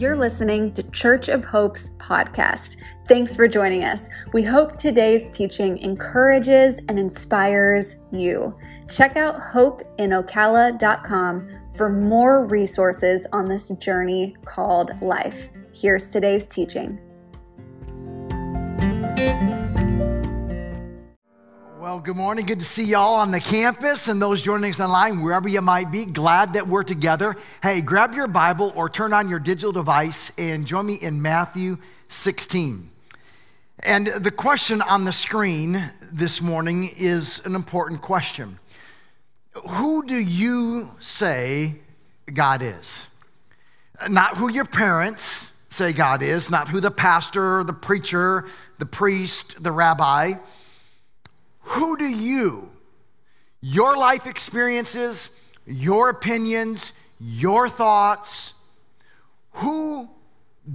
you're listening to Church of Hope's podcast. Thanks for joining us. We hope today's teaching encourages and inspires you. Check out hopeinocala.com for more resources on this journey called life. Here's today's teaching. Well, good morning. Good to see y'all on the campus and those joining us online, wherever you might be. Glad that we're together. Hey, grab your Bible or turn on your digital device and join me in Matthew 16. And the question on the screen this morning is an important question Who do you say God is? Not who your parents say God is, not who the pastor, the preacher, the priest, the rabbi who do you, your life experiences, your opinions, your thoughts, who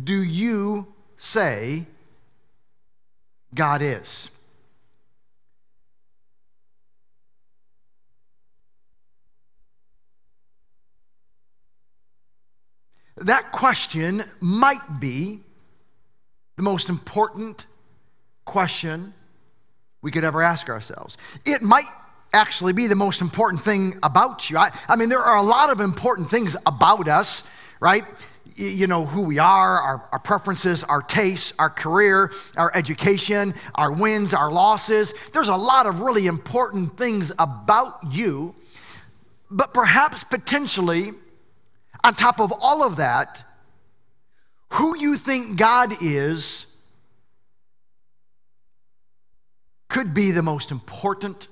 do you say God is? That question might be the most important question we could ever ask ourselves. It might actually be the most important thing about you. I, I mean, there are a lot of important things about us, right? you know who we are, our, our, preferences, our tastes, our career, our education, our wins, our losses. There's a lot of really important things about you. But perhaps potentially, on top of all of that, who you think God is could be the most important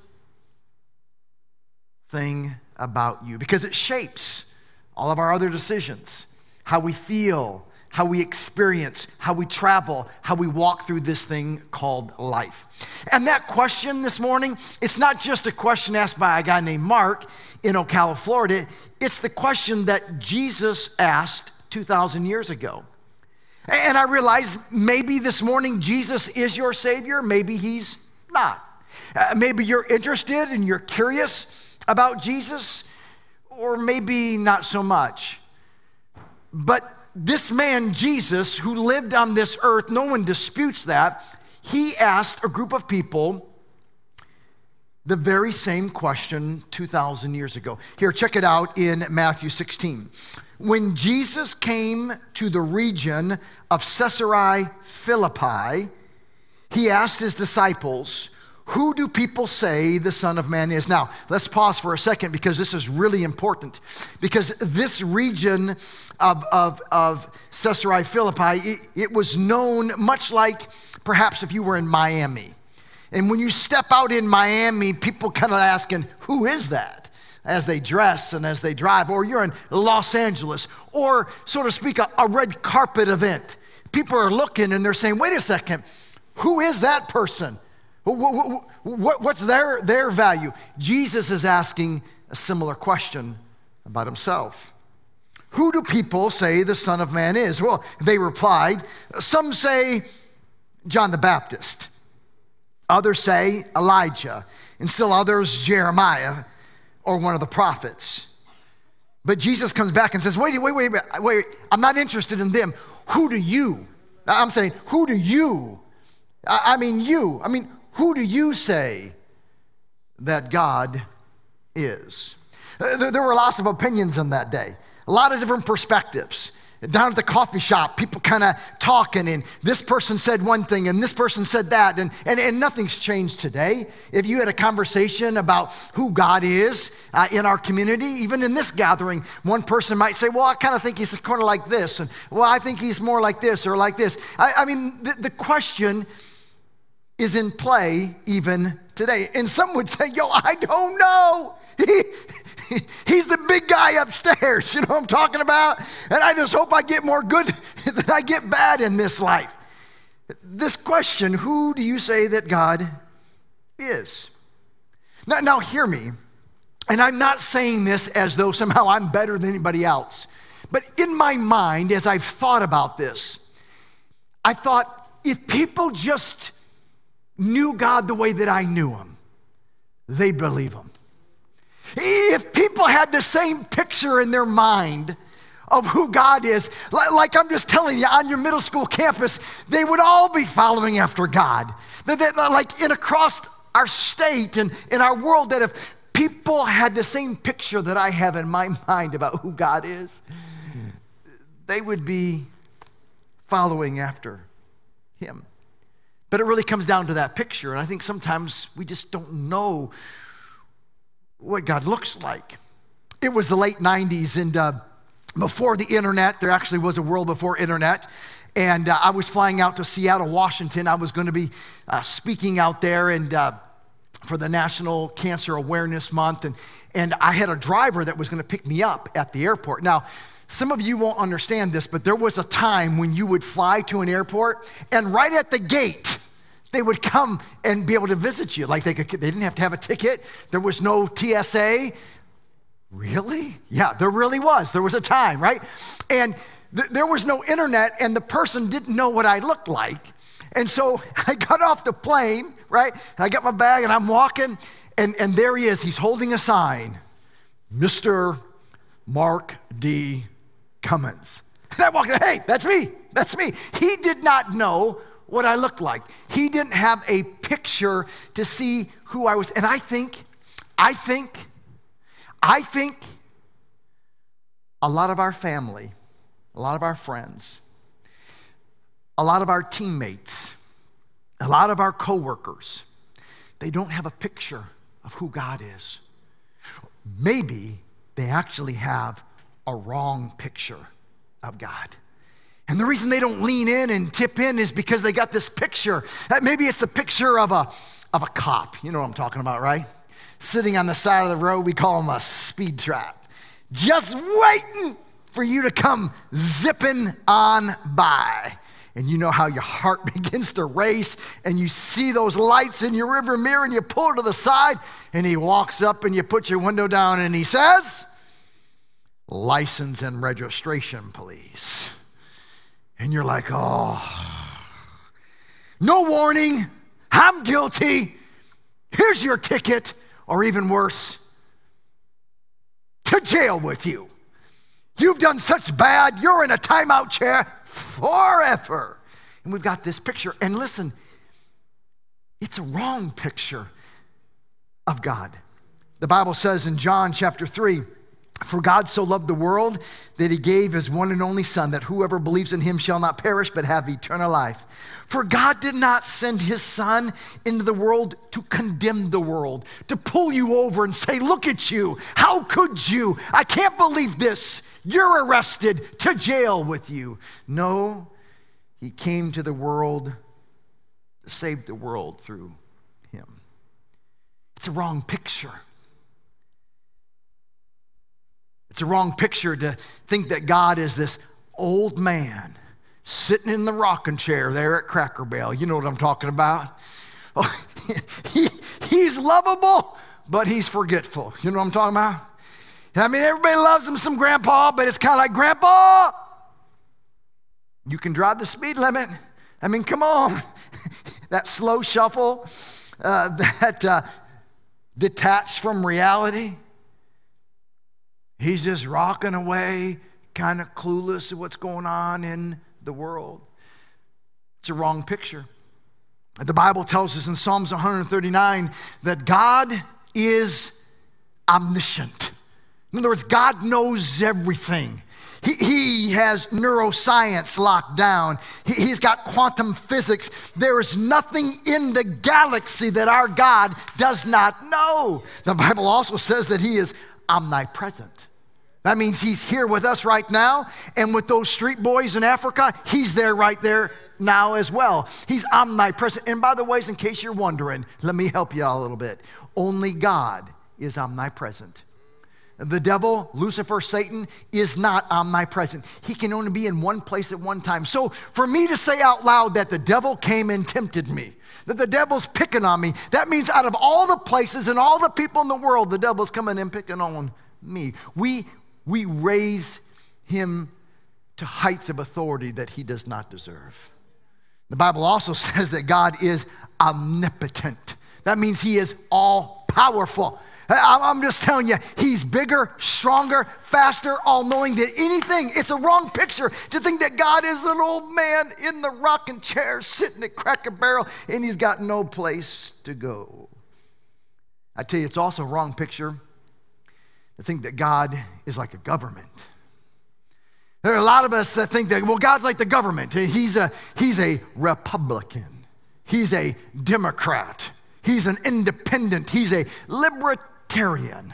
thing about you because it shapes all of our other decisions how we feel, how we experience, how we travel, how we walk through this thing called life. And that question this morning, it's not just a question asked by a guy named Mark in Ocala, Florida. It's the question that Jesus asked 2,000 years ago. And I realize maybe this morning Jesus is your Savior, maybe He's not. Uh, maybe you're interested and you're curious about Jesus, or maybe not so much. But this man, Jesus, who lived on this earth, no one disputes that, he asked a group of people the very same question 2,000 years ago. Here, check it out in Matthew 16. When Jesus came to the region of Caesarea Philippi, he asked his disciples, Who do people say the Son of Man is? Now, let's pause for a second because this is really important. Because this region of, of, of Caesarea Philippi, it, it was known much like perhaps if you were in Miami. And when you step out in Miami, people kind of asking, Who is that? as they dress and as they drive, or you're in Los Angeles, or so to speak, a, a, red carpet event. People are looking and they're saying, wait a second, who is that person? What's their, their value? Jesus is asking a similar question about himself. Who do people say the Son of Man is? Well, they replied, some say John the Baptist, others say Elijah, and still others Jeremiah or one of the prophets. But Jesus comes back and says, wait, wait, wait, wait, wait, I'm not interested in them. Who do you? I'm saying, who do you I mean, you. I mean, who do you say that God is? Uh, there were lots of opinions in that day, a lot of different perspectives. Down at the coffee shop, people kind of talking, and this person said one thing, and this person said that, and, and, and nothing's changed today. If you had a conversation about who God is uh, in our community, even in this gathering, one person might say, Well, I kind of think he's kind of like this, and well, I think he's more like this or like this. I, I mean, the, the question is in play even today. And some would say, Yo, I don't know. He, he's the big guy upstairs, you know what I'm talking about? And I just hope I get more good than I get bad in this life. This question, who do you say that God is? Now, now hear me. And I'm not saying this as though somehow I'm better than anybody else. But in my mind, as I've thought about this, I thought if people just knew God the way that I knew him, they'd believe him. If people had the same picture in their mind of who God is. Like, I'm just telling you, on your middle school campus, they would all be following after God. Like in across our state and in our world, that if people had the same picture that I have in my mind about who God is, they would be following after Him. But it really comes down to that picture. And I think sometimes we just don't know what God looks like. It was the late 90s, and uh, before the internet, there actually was a world before internet. And uh, I was flying out to Seattle, Washington. I was going to be uh, speaking out there and uh, for the National Cancer Awareness Month. And, and I had a driver that was going to pick me up at the airport. Now, some of you won't understand this, but there was a time when you would fly to an airport, and right at the gate, they would come and be able to visit you. Like they, could, they didn't have to have a ticket, there was no TSA. Really? Yeah, there really was. There was a time, right? And th- there was no internet, and the person didn't know what I looked like. And so I got off the plane, right? And I got my bag and I'm walking, and, and there he is. He's holding a sign Mr. Mark D. Cummins. And I walked hey, that's me. That's me. He did not know what I looked like. He didn't have a picture to see who I was. And I think, I think, I think a lot of our family, a lot of our friends, a lot of our teammates, a lot of our coworkers, they don't have a picture of who God is. Maybe they actually have a wrong picture of God. And the reason they don't lean in and tip in is because they got this picture. Uh, maybe it's the picture of a, of a cop. You know what I'm talking about, right? Sitting on the side of the road, we call him a speed trap. Just waiting for you to come zipping on by. And you know how your heart begins to race, and you see those lights in your river mirror, and you pull to the side, and he walks up, and you put your window down, and he says, License and registration, please. And you're like, oh, no warning, I'm guilty. Here's your ticket, or even worse, to jail with you. You've done such bad, you're in a timeout chair forever. And we've got this picture. And listen, it's a wrong picture of God. The Bible says in John chapter 3, for God so loved the world that he gave his one and only Son, that whoever believes in him shall not perish but have eternal life. For God did not send his Son into the world to condemn the world, to pull you over and say, Look at you. How could you? I can't believe this. You're arrested to jail with you. No, he came to the world to save the world through him. It's a wrong picture. It's a wrong picture to think that God is this old man sitting in the rocking chair there at Cracker Barrel. You know what I'm talking about? Oh, he, he's lovable, but he's forgetful. You know what I'm talking about? I mean, everybody loves him some grandpa, but it's kind of like, Grandpa, you can drive the speed limit. I mean, come on. that slow shuffle, uh, that uh, detached from reality. He's just rocking away, kind of clueless of what's going on in the world. It's a wrong picture. The Bible tells us in Psalms 139 that God is omniscient. In other words, God knows everything. He, he has neuroscience locked down. He, he's got quantum physics. There is nothing in the galaxy that our God does not know. The Bible also says that He is omnipresent. That means He's here with us right now, and with those street boys in Africa, He's there right there now as well. He's omnipresent. And by the way, in case you're wondering, let me help you out a little bit. Only God is omnipresent. The devil, Lucifer, Satan, is not omnipresent. He can only be in one place at one time. So for me to say out loud that the devil came and tempted me, that the devil's picking on me, that means out of all the places and all the people in the world, the devil's coming and picking on me. We, we raise him to heights of authority that he does not deserve. The Bible also says that God is omnipotent. That means he is all powerful. I'm just telling you, he's bigger, stronger, faster, all knowing than anything. It's a wrong picture to think that God is an old man in the rocking chair sitting at Cracker Barrel and he's got no place to go. I tell you, it's also a wrong picture think that God is like a government. There are a lot of us that think that, well, God's like the government. He's a, he's a Republican, he's a Democrat, he's an independent, he's a libertarian.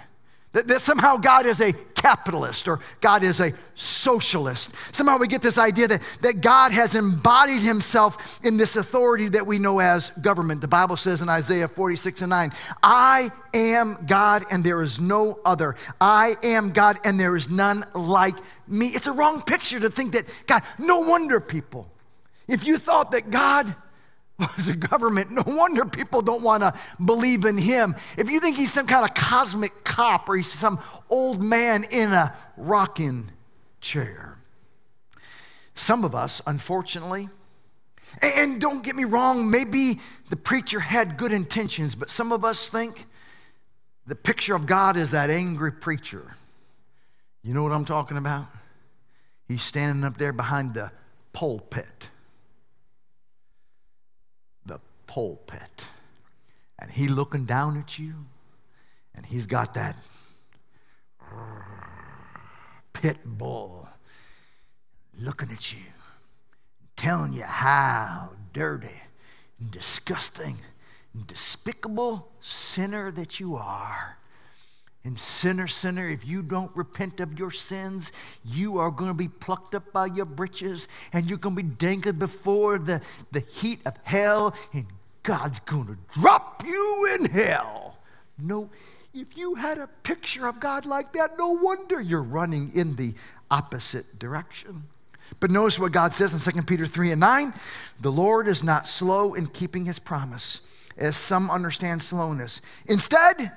That, that, somehow God is a capitalist or God is a socialist. Somehow we get this idea that, that God has embodied himself in this authority that we know as government. The Bible says in Isaiah 46 and 9, I am God and there is no other. I am God and there is none like me. It's a wrong picture to think that God, no wonder people, if you thought that God was a government. No wonder people don't want to believe in him. If you think he's some kind of cosmic cop or he's some old man in a rocking chair. Some of us, unfortunately, and don't get me wrong, maybe the preacher had good intentions, but some of us think the picture of God is that angry preacher. You know what I'm talking about? He's standing up there behind the pulpit pulpit. And he looking down at you, and he's got that pit bull looking at you, telling you how dirty and disgusting and despicable sinner that you are. And sinner, sinner, if you don't repent of your sins, you are going to be plucked up by your britches and you're going to be dangled before the, the heat of hell and God's going to drop you in hell. No, if you had a picture of God like that, no wonder you're running in the opposite direction. But notice what God says in 2 Peter 3 and 9 the Lord is not slow in keeping his promise, as some understand slowness. Instead,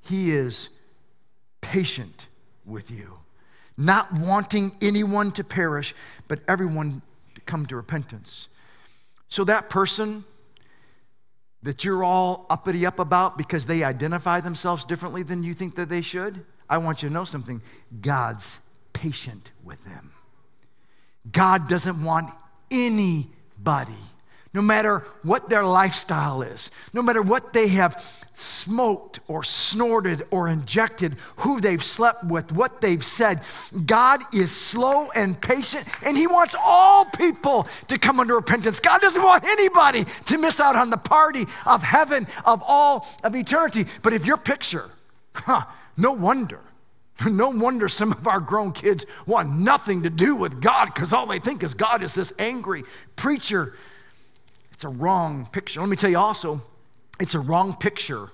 he is patient with you, not wanting anyone to perish, but everyone to come to repentance. So that person that you're all uppity up about because they identify themselves differently than you think that they should, I want you to know something. God's patient with them. God doesn't want anybody no matter what their lifestyle is, no matter what they have smoked or snorted or injected, who they've slept with, what they've said, God is slow and patient, and He wants all people to come under repentance. God doesn't want anybody to miss out on the party of heaven, of all of eternity. But if your picture, huh, no wonder. No wonder some of our grown kids want nothing to do with God because all they think is God is this angry preacher it's a wrong picture. Let me tell you also, it's a wrong picture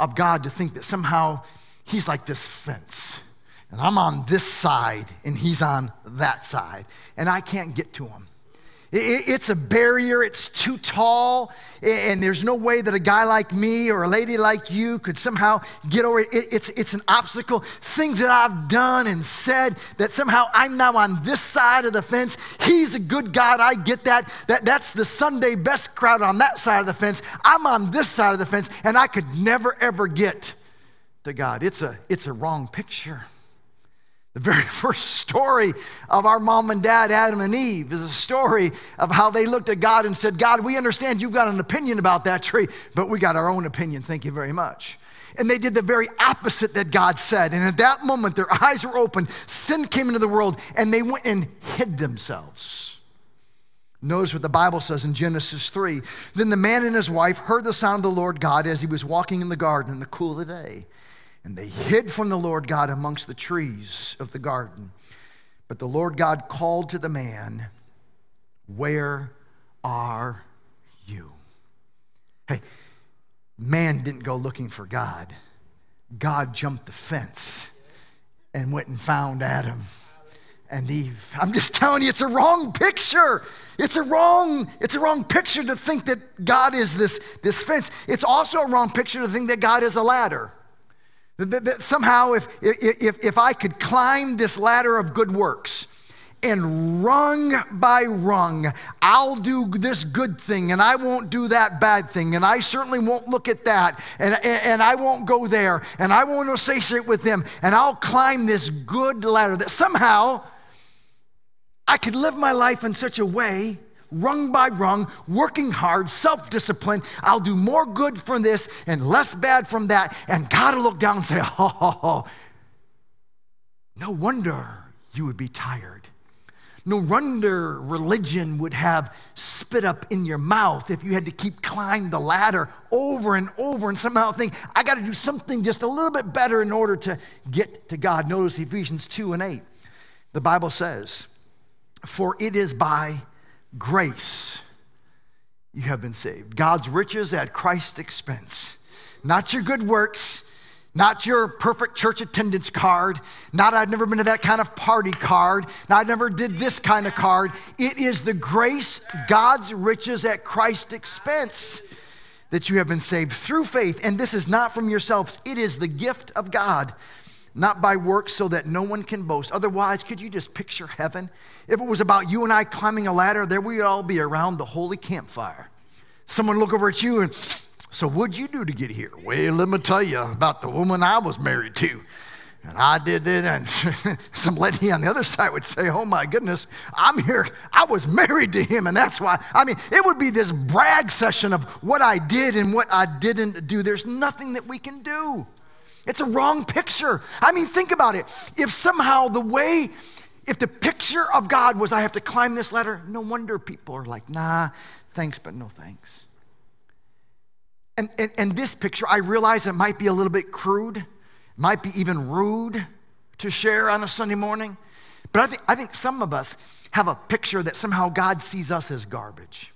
of God to think that somehow He's like this fence, and I'm on this side, and He's on that side, and I can't get to Him. It's a barrier, it's too tall, and there's no way that a guy like me or a lady like you could somehow get over it. It's, it's an obstacle. Things that I've done and said that somehow I'm now on this side of the fence. He's a good God, I get that. that. That's the Sunday best crowd on that side of the fence. I'm on this side of the fence, and I could never, ever get to God. It's a, it's a wrong picture. The very first story of our mom and dad, Adam and Eve, is a story of how they looked at God and said, God, we understand you've got an opinion about that tree, but we got our own opinion. Thank you very much. And they did the very opposite that God said. And at that moment, their eyes were open, sin came into the world, and they went and hid themselves. Notice what the Bible says in Genesis 3. Then the man and his wife heard the sound of the Lord God as he was walking in the garden in the cool of the day. And they hid from the Lord God amongst the trees of the garden. But the Lord God called to the man, Where are you? Hey, man didn't go looking for God. God jumped the fence and went and found Adam and Eve. I'm just telling you, it's a wrong picture. It's a wrong, it's a wrong picture to think that God is this, this fence. It's also a wrong picture to think that God is a ladder. That, that somehow, if, if, if I could climb this ladder of good works and rung by rung, I'll do this good thing and I won't do that bad thing, and I certainly won't look at that, and, and, and I won't go there, and I won't associate with them, and I'll climb this good ladder that somehow I could live my life in such a way rung by rung, working hard, self discipline. I'll do more good from this and less bad from that. And God will look down and say, Oh, no wonder you would be tired. No wonder religion would have spit up in your mouth if you had to keep climbing the ladder over and over and somehow think, I got to do something just a little bit better in order to get to God. Notice Ephesians 2 and 8. The Bible says, For it is by grace you have been saved. God's riches at Christ's expense. Not your good works, not your perfect church attendance card, not I've never been to that kind of party card, not I never did this kind of card. It is the grace, God's riches at Christ's expense that you have been saved through faith. And this is not from yourselves, it is the gift of God not by works so that no one can boast. Otherwise, could you just picture heaven? If it was about you and I climbing a ladder, there we'd all be around the holy campfire. Someone look over at you and, so what'd you do to get here? Well, let me tell you about the woman I was married to. And I did it, and some lady on the other side would say, Oh my goodness, I'm here. I was married to him, and that's why. I mean, it would be this brag session of what I did and what I didn't do. There's nothing that we can do. It's a wrong picture. I mean, think about it. If somehow the way, if the picture of God was I have to climb this ladder, no wonder people are like, nah, thanks, but no thanks. And, and, and this picture, I realize it might be a little bit crude, might be even rude to share on a Sunday morning, but I think, I think some of us have a picture that somehow God sees us as garbage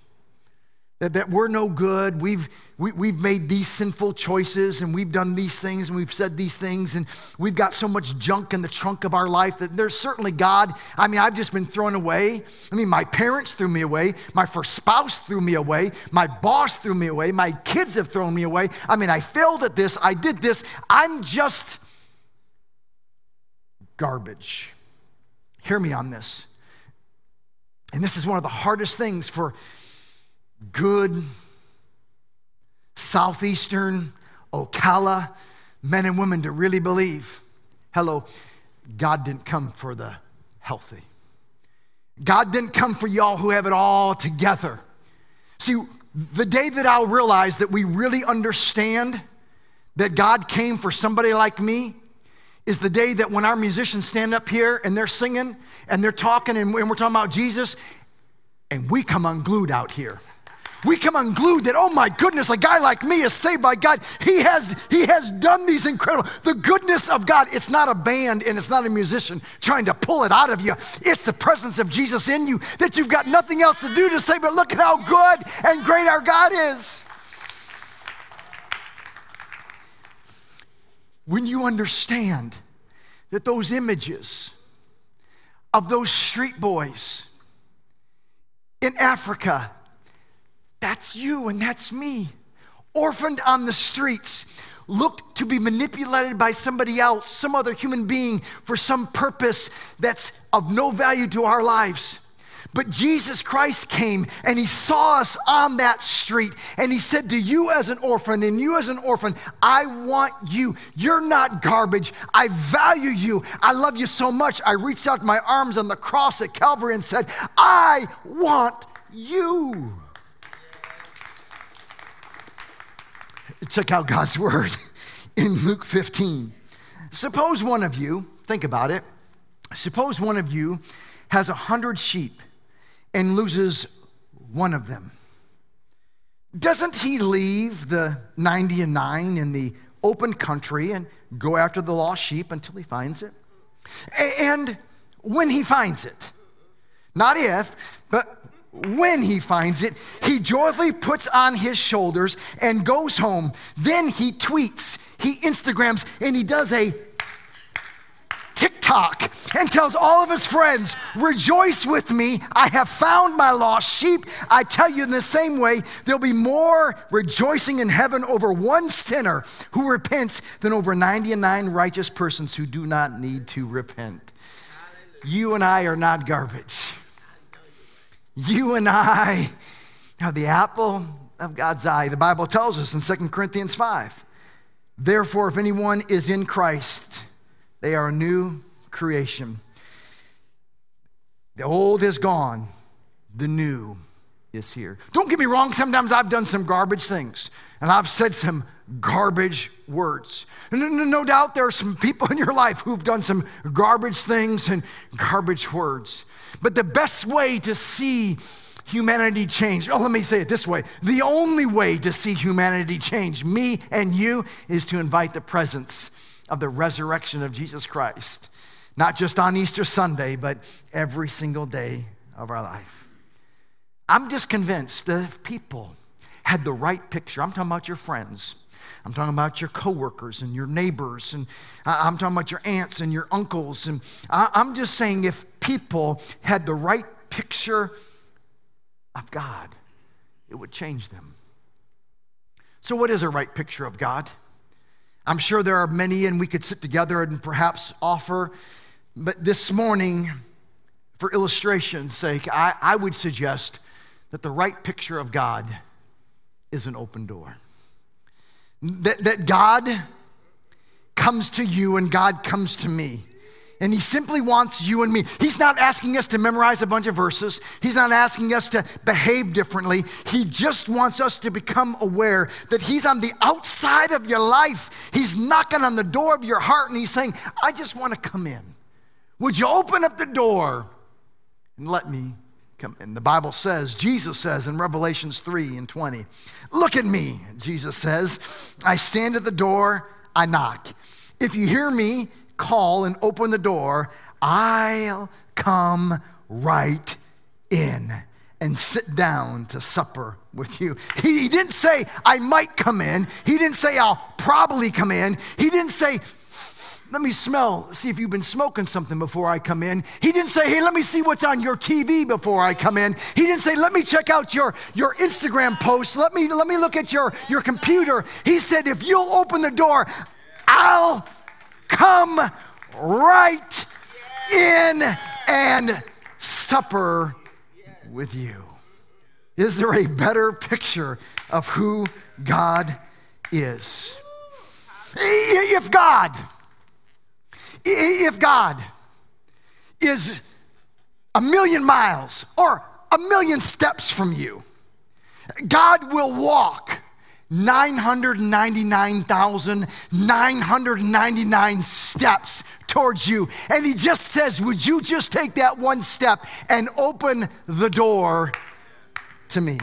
that, that we're no good. We've, we, have we have made these sinful choices and we've done these things and we've said these things and we've got so much junk in the trunk of our life that there's certainly God. I mean, I've just been thrown away. I mean, my parents threw me away. My first spouse threw me away. My boss threw me away. My kids have thrown me away. I mean, I failed at this. I did this. I'm just garbage. Hear me on this. And this is one of the hardest things for good Southeastern Ocala men and women to really believe hello, God didn't come for the healthy. God didn't come for y'all who have it all together. See, the day that I'll realize that we really understand that God came for somebody like me is the day that when our musicians stand up here and they're singing and they're talking and we're talking about Jesus and we come unglued out here we come unglued that, oh my goodness, a guy like me is saved by God. He has, he has done these incredible, the goodness of God. It's not a band and it's not a musician trying to pull it out of you. It's the presence of Jesus in you that you've got nothing else to do to say, but look at how good and great our God is. When you understand that those images of those street boys in Africa that's you and that's me. Orphaned on the streets, looked to be manipulated by somebody else, some other human being, for some purpose that's of no value to our lives. But Jesus Christ came and he saw us on that street and he said to you as an orphan and you as an orphan, I want you. You're not garbage. I value you. I love you so much. I reached out my arms on the cross at Calvary and said, I want you. Took out God's word in Luke 15. Suppose one of you, think about it, suppose one of you has a hundred sheep and loses one of them. Doesn't he leave the 90 and 9 in the open country and go after the lost sheep until he finds it? And when he finds it, not if, but when he finds it, he joyfully puts on his shoulders and goes home. Then he tweets, he Instagrams, and he does a TikTok and tells all of his friends, Rejoice with me. I have found my lost sheep. I tell you, in the same way, there'll be more rejoicing in heaven over one sinner who repents than over 99 righteous persons who do not need to repent. you and I are not garbage. You and I are the apple of God's eye. The Bible tells us in 2 Corinthians 5 Therefore, if anyone is in Christ, they are a new creation. The old is gone, the new is here. Don't get me wrong, sometimes I've done some garbage things and I've said some garbage words. No, no, no, doubt there are some people in your life who've done some garbage things and garbage words. But the best way to see humanity change, oh, let me say it this way the only way to see humanity change, me and you, is to invite the presence of the resurrection of Jesus Christ, not just on Easter Sunday, but every single day of our life. I'm just convinced that if people had the right picture, I'm talking about your friends, I'm talking about your coworkers and your neighbors, and I'm talking about your aunts and your uncles. And I'm just saying, if people had the right picture of God, it would change them. So, what is a right picture of God? I'm sure there are many, and we could sit together and perhaps offer. But this morning, for illustration's sake, I, I would suggest that the right picture of God is an open door. That, that God comes to you and God comes to me. And he simply wants you and me. He's not asking us to memorize a bunch of verses. He's not asking us to behave differently. He just wants us to become aware that he's on the outside of your life. He's knocking on the door of your heart and he's saying, I just want to come in. Would you open up the door and let me come in? The Bible says, Jesus says in Revelations 3 and 20, Look at me, Jesus says. I stand at the door, I knock. If you hear me, call and open the door, I'll come right in and sit down to supper with you. He, he, didn't say, I might come in. He didn't say, I'll probably come in. He didn't say, let me smell, see if you've been smoking something before I come in. He didn't say, hey, let me see what's on your TV before I come in. He didn't say, let me check out your, your Instagram posts. Let me, let me look at your, your computer. He said, if you'll open the door, I'll come right in and supper with you. Is there a better picture of who God is? If God, if God is a million miles or a million steps from you, God will walk 999,999 steps towards you. And he just says, Would you just take that one step and open the door to me?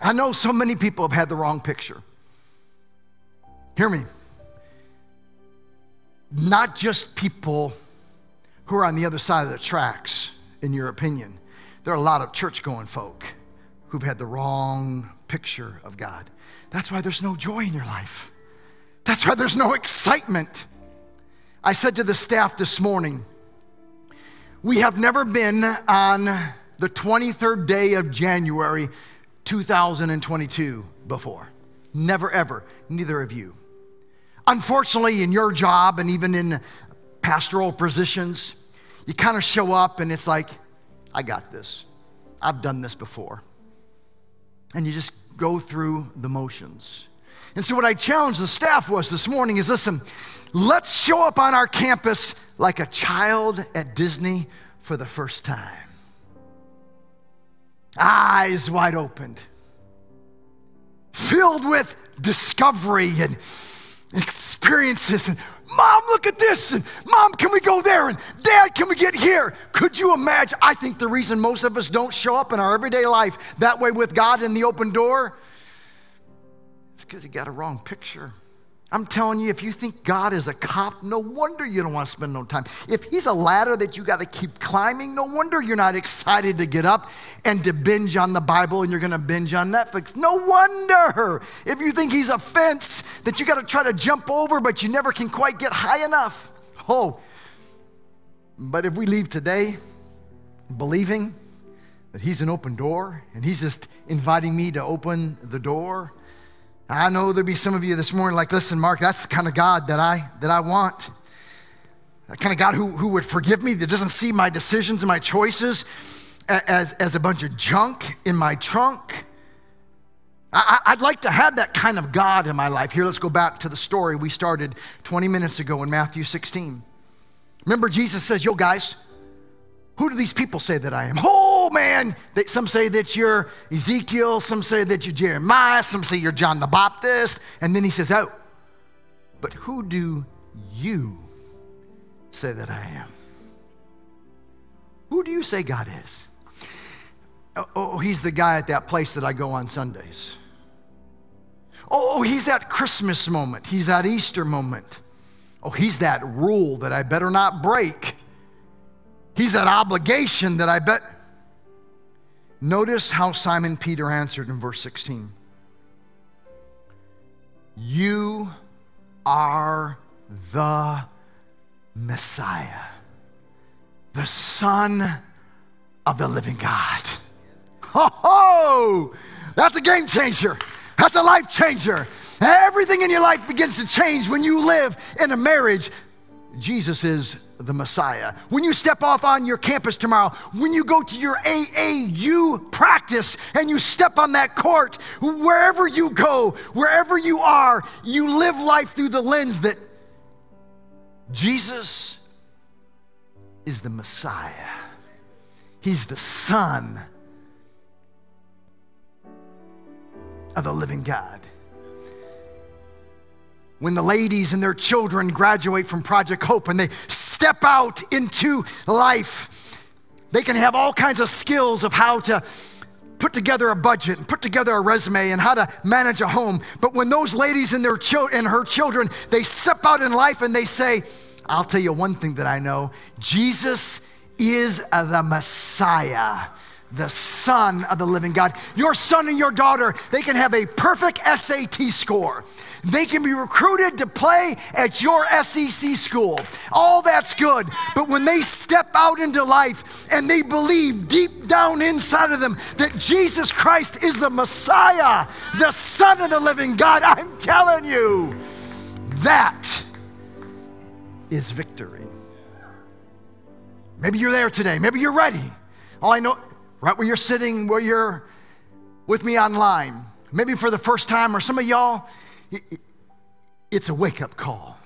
I know so many people have had the wrong picture. Hear me. Not just people who are on the other side of the tracks, in your opinion. There are a lot of church going folk who've had the wrong picture of God. That's why there's no joy in your life. That's why there's no excitement. I said to the staff this morning, we have never been on the 23rd day of January 2022 before. Never, ever. Neither of you. Unfortunately, in your job and even in pastoral positions, you kind of show up and it's like, I got this. I've done this before and you just go through the motions. And so, what I challenged the staff was this morning is listen, let's show up on our campus like a child at Disney for the first time. Eyes wide open, filled with discovery and experiences and Mom, look at this. And Mom, can we go there? And Dad, can we get here? Could you imagine? I think the reason most of us don't show up in our everyday life that way with God in the open door is because He got a wrong picture. I'm telling you, if you think God is a cop, no wonder you don't want to spend no time. If He's a ladder that you got to keep climbing, no wonder you're not excited to get up and to binge on the Bible and you're going to binge on Netflix. No wonder. If you think He's a fence that you got to try to jump over, but you never can quite get high enough. Oh, but if we leave today believing that He's an open door and He's just inviting me to open the door, I know there'll be some of you this morning like, listen, Mark, that's the kind of God that I that I want. That kind of God who, who would forgive me, that doesn't see my decisions and my choices as, as a bunch of junk in my trunk. I, I'd like to have that kind of God in my life. Here, let's go back to the story we started 20 minutes ago in Matthew 16. Remember, Jesus says, Yo, guys, who do these people say that I am? Oh, man. They, some say that you're Ezekiel, some say that you're Jeremiah, some say you're John the Baptist. And then he says, Oh, but who do you say that I am? Who do you say God is? Oh, oh, oh he's the guy at that place that I go on Sundays. Oh, oh, he's that Christmas moment. He's that Easter moment. Oh, he's that rule that I better not break. He's that obligation that I bet. Notice how Simon Peter answered in verse 16 You are the Messiah, the Son of the living God. Ho ho! That's a game changer. That's a life changer. Everything in your life begins to change when you live in a marriage. Jesus is the Messiah. When you step off on your campus tomorrow, when you go to your AAU practice and you step on that court, wherever you go, wherever you are, you live life through the lens that Jesus is the Messiah. He's the Son of the living God. When the ladies and their children graduate from Project Hope and they step out into life, they can have all kinds of skills of how to put together a budget and put together a resume and how to manage a home. But when those ladies and their chil- and her children, they step out in life and they say, I'll tell you one thing that I know Jesus is the Messiah the Son of the living God. Your son and your daughter, they can have a perfect SAT score. They can be recruited to play at your SEC school. All that's good. But when they step out into life and they believe deep down inside of them that Jesus Christ is the Messiah, the Son of the living God, I'm telling you, that is victory. Maybe you're there today. Maybe you're ready. All I know, right where you're sitting, where you're with me online, maybe for the first time, or some of y'all, it's a wake up call.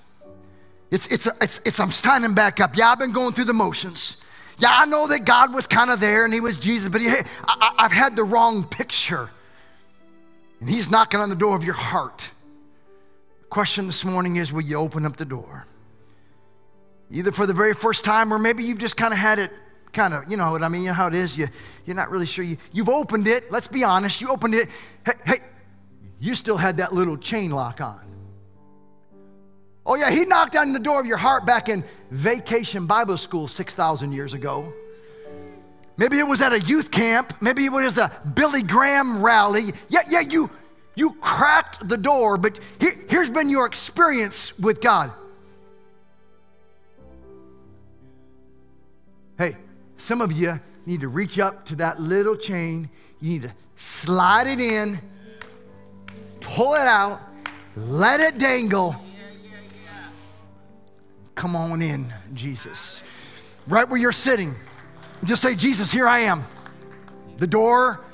It's, it's, a, it's, it's, I'm standing back up. Yeah, I've been going through the motions. Yeah, I know that God was kind of there and He was Jesus, but he, I, I've had the wrong picture. And He's knocking on the door of your heart. The question this morning is will you open up the door? Either for the very first time, or maybe you've just kind of had it kind of, you know what I mean? You know how it is. You, you're not really sure. You, you've opened it. Let's be honest. You opened it. Hey, hey, you still had that little chain lock on. Oh, yeah, he knocked on the door of your heart back in vacation Bible school 6,000 years ago. Maybe it was at a youth camp. Maybe it was a Billy Graham rally. Yeah, yeah, you, you cracked the door, but here, here's been your experience with God. Hey, some of you need to reach up to that little chain. You need to slide it in, pull it out, let it dangle. Come on in, Jesus. Right where you're sitting, just say, Jesus, here I am. The door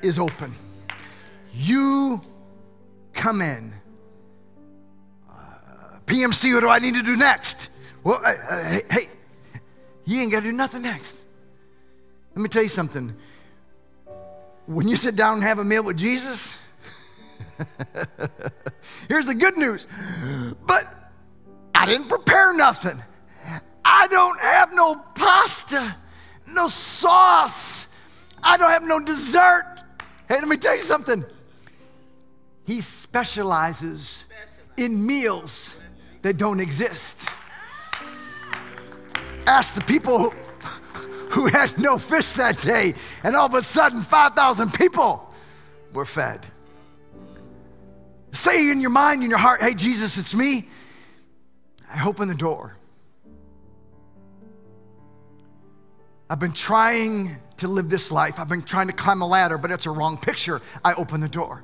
is open. You come in. Uh, PMC, what do I need to do next? Well, uh, uh, hey, hey, you ain't got to do nothing next. Let me tell you something. When you sit down and have a meal with Jesus, here's the good news. But I didn't prepare nothing. I don't have no pasta, no sauce. I don't have no dessert. Hey, let me tell you something. He specializes in meals that don't exist. Ask the people who had no fish that day, and all of a sudden, 5,000 people were fed. Say in your mind, in your heart, hey, Jesus, it's me. I open the door. I've been trying to live this life. I've been trying to climb a ladder, but it's a wrong picture. I open the door.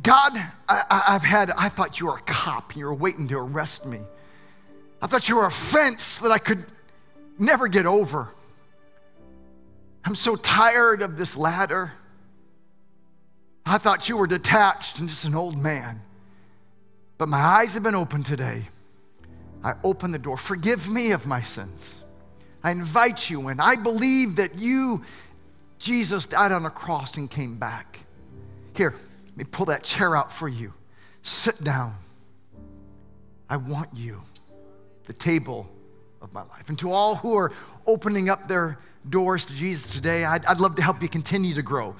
God, I, have had, I thought you were a cop. and You were waiting to arrest me. I thought you were a fence that I could never get over. I'm so tired of this ladder. I thought you were detached and just an old man. But my eyes have been opened today. I open the door. Forgive me of my sins. I invite you in. I believe that you, Jesus, died on a cross and came back. Here, let me pull that chair out for you. Sit down. I want you, the table of my life. And to all who are opening up their doors to Jesus today, I'd, I'd love to help you continue to grow.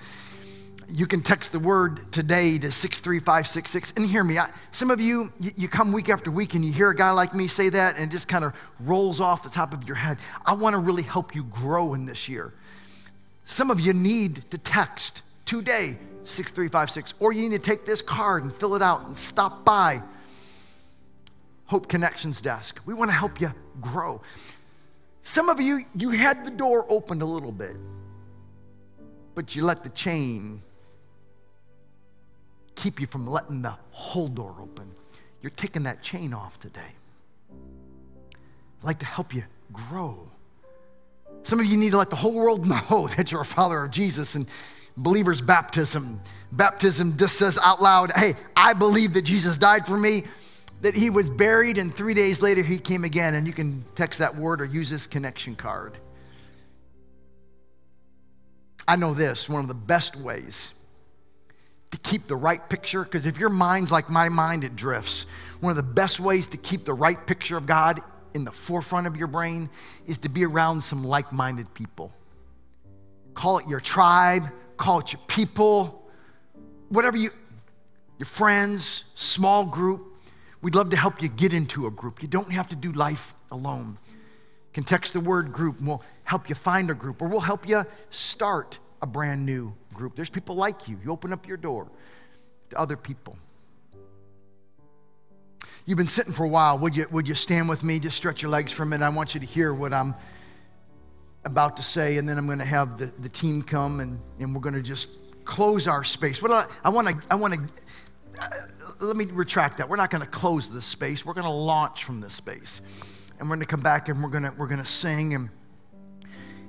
You can text the word today to 63566 and hear me I, some of you, you you come week after week and you hear a guy like me say that and it just kind of rolls off the top of your head. I want to really help you grow in this year. Some of you need to text today 6356 or you need to take this card and fill it out and stop by hope connections desk. We want to help you grow some of you you had the door opened a little bit but you let the chain keep you from letting the whole door open. You're taking that chain off today. I'd like to help you grow. Some of you need to let the whole world know that you're a follower of Jesus and believers' baptism. Baptism just says out loud, hey, I believe that Jesus died for me, that he was buried, and three days later he came again. And you can text that word or use this connection card. I know this one of the best ways to keep the right picture, because if your mind's like my mind, it drifts. One of the best ways to keep the right picture of God in the forefront of your brain is to be around some like minded people. Call it your tribe, call it your people, whatever you, your friends, small group. We'd love to help you get into a group. You don't have to do life alone. You can text the word group and we'll help you find a group or we'll help you start a brand new group. There's people like you. You open up your door to other people. You've been sitting for a while. Would you, would you stand with me? Just stretch your legs for a minute. I want you to hear what I'm about to say, and then I'm going to have the, the team come and, and we're going to just close our space. What I, I want to, I want to, let me retract that. We're not going to close this space. We're going to launch from this space. And we're going to come back and we're going to, we're going to sing and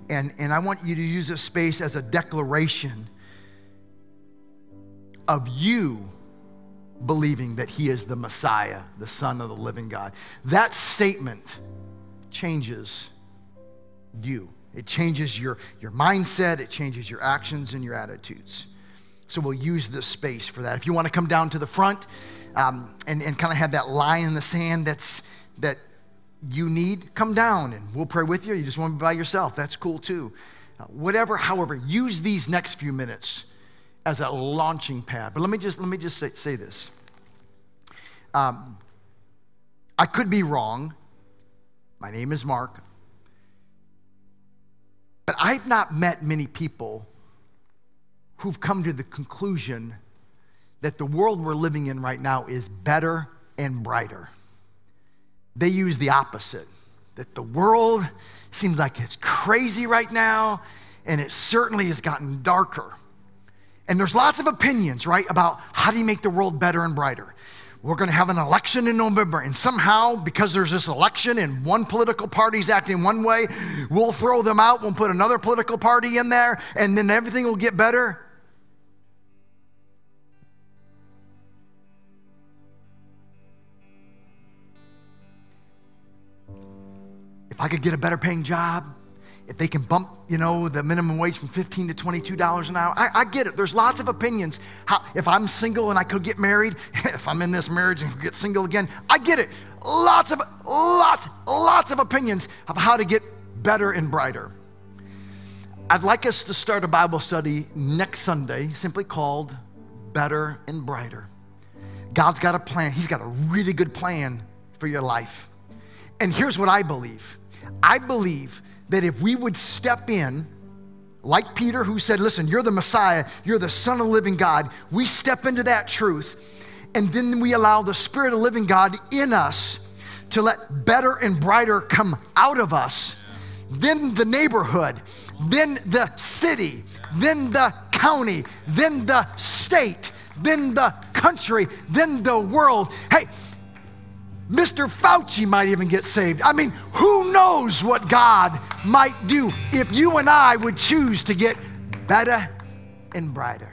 and, and I want you to use this space as a declaration of you believing that He is the Messiah, the Son of the living God. That statement changes you. It changes your, your mindset, it changes your actions and your attitudes. So we'll use this space for that. If you want to come down to the front um, and, and kind of have that line in the sand that's, that you need, come down and we'll pray with you. You just want to be by yourself, that's cool too. Uh, whatever, however, use these next few minutes as a launching pad. But let me just let me just say, say this. Um, I could be wrong. My name is Mark. But I've not met many people who've come to the conclusion that the world we're living in right now is better and brighter they use the opposite that the world seems like it's crazy right now, and it certainly has gotten darker. And there's lots of opinions, right, about how do you make the world better and brighter. We're going to have an election in November, and somehow, because there's this election and one political party's acting one way, we'll throw them out, we'll put another political party in there, and then everything will get better. if I could get a better paying job, if they can bump, you know, the minimum wage from 15 to $22 an hour. I, I get it. There's lots of opinions. How, if I'm single and I could get married, if I'm in this marriage and get single again, I get it. Lots of, lots, lots of opinions of how to get better and brighter. I'd like us to start a Bible study next Sunday, simply called Better and Brighter. God's got a plan. He's got a really good plan for your life. And here's what I believe I believe that if we would step in, like Peter, who said, Listen, you're the Messiah, you're the Son of the living God, we step into that truth, and then we allow the Spirit of the living God in us to let better and brighter come out of us. Then the neighborhood, then the city, then the county, then the state, then the country, then the world. Hey, Mr. Fauci might even get saved. I mean, who knows what God might do if you and I would choose to get better and brighter.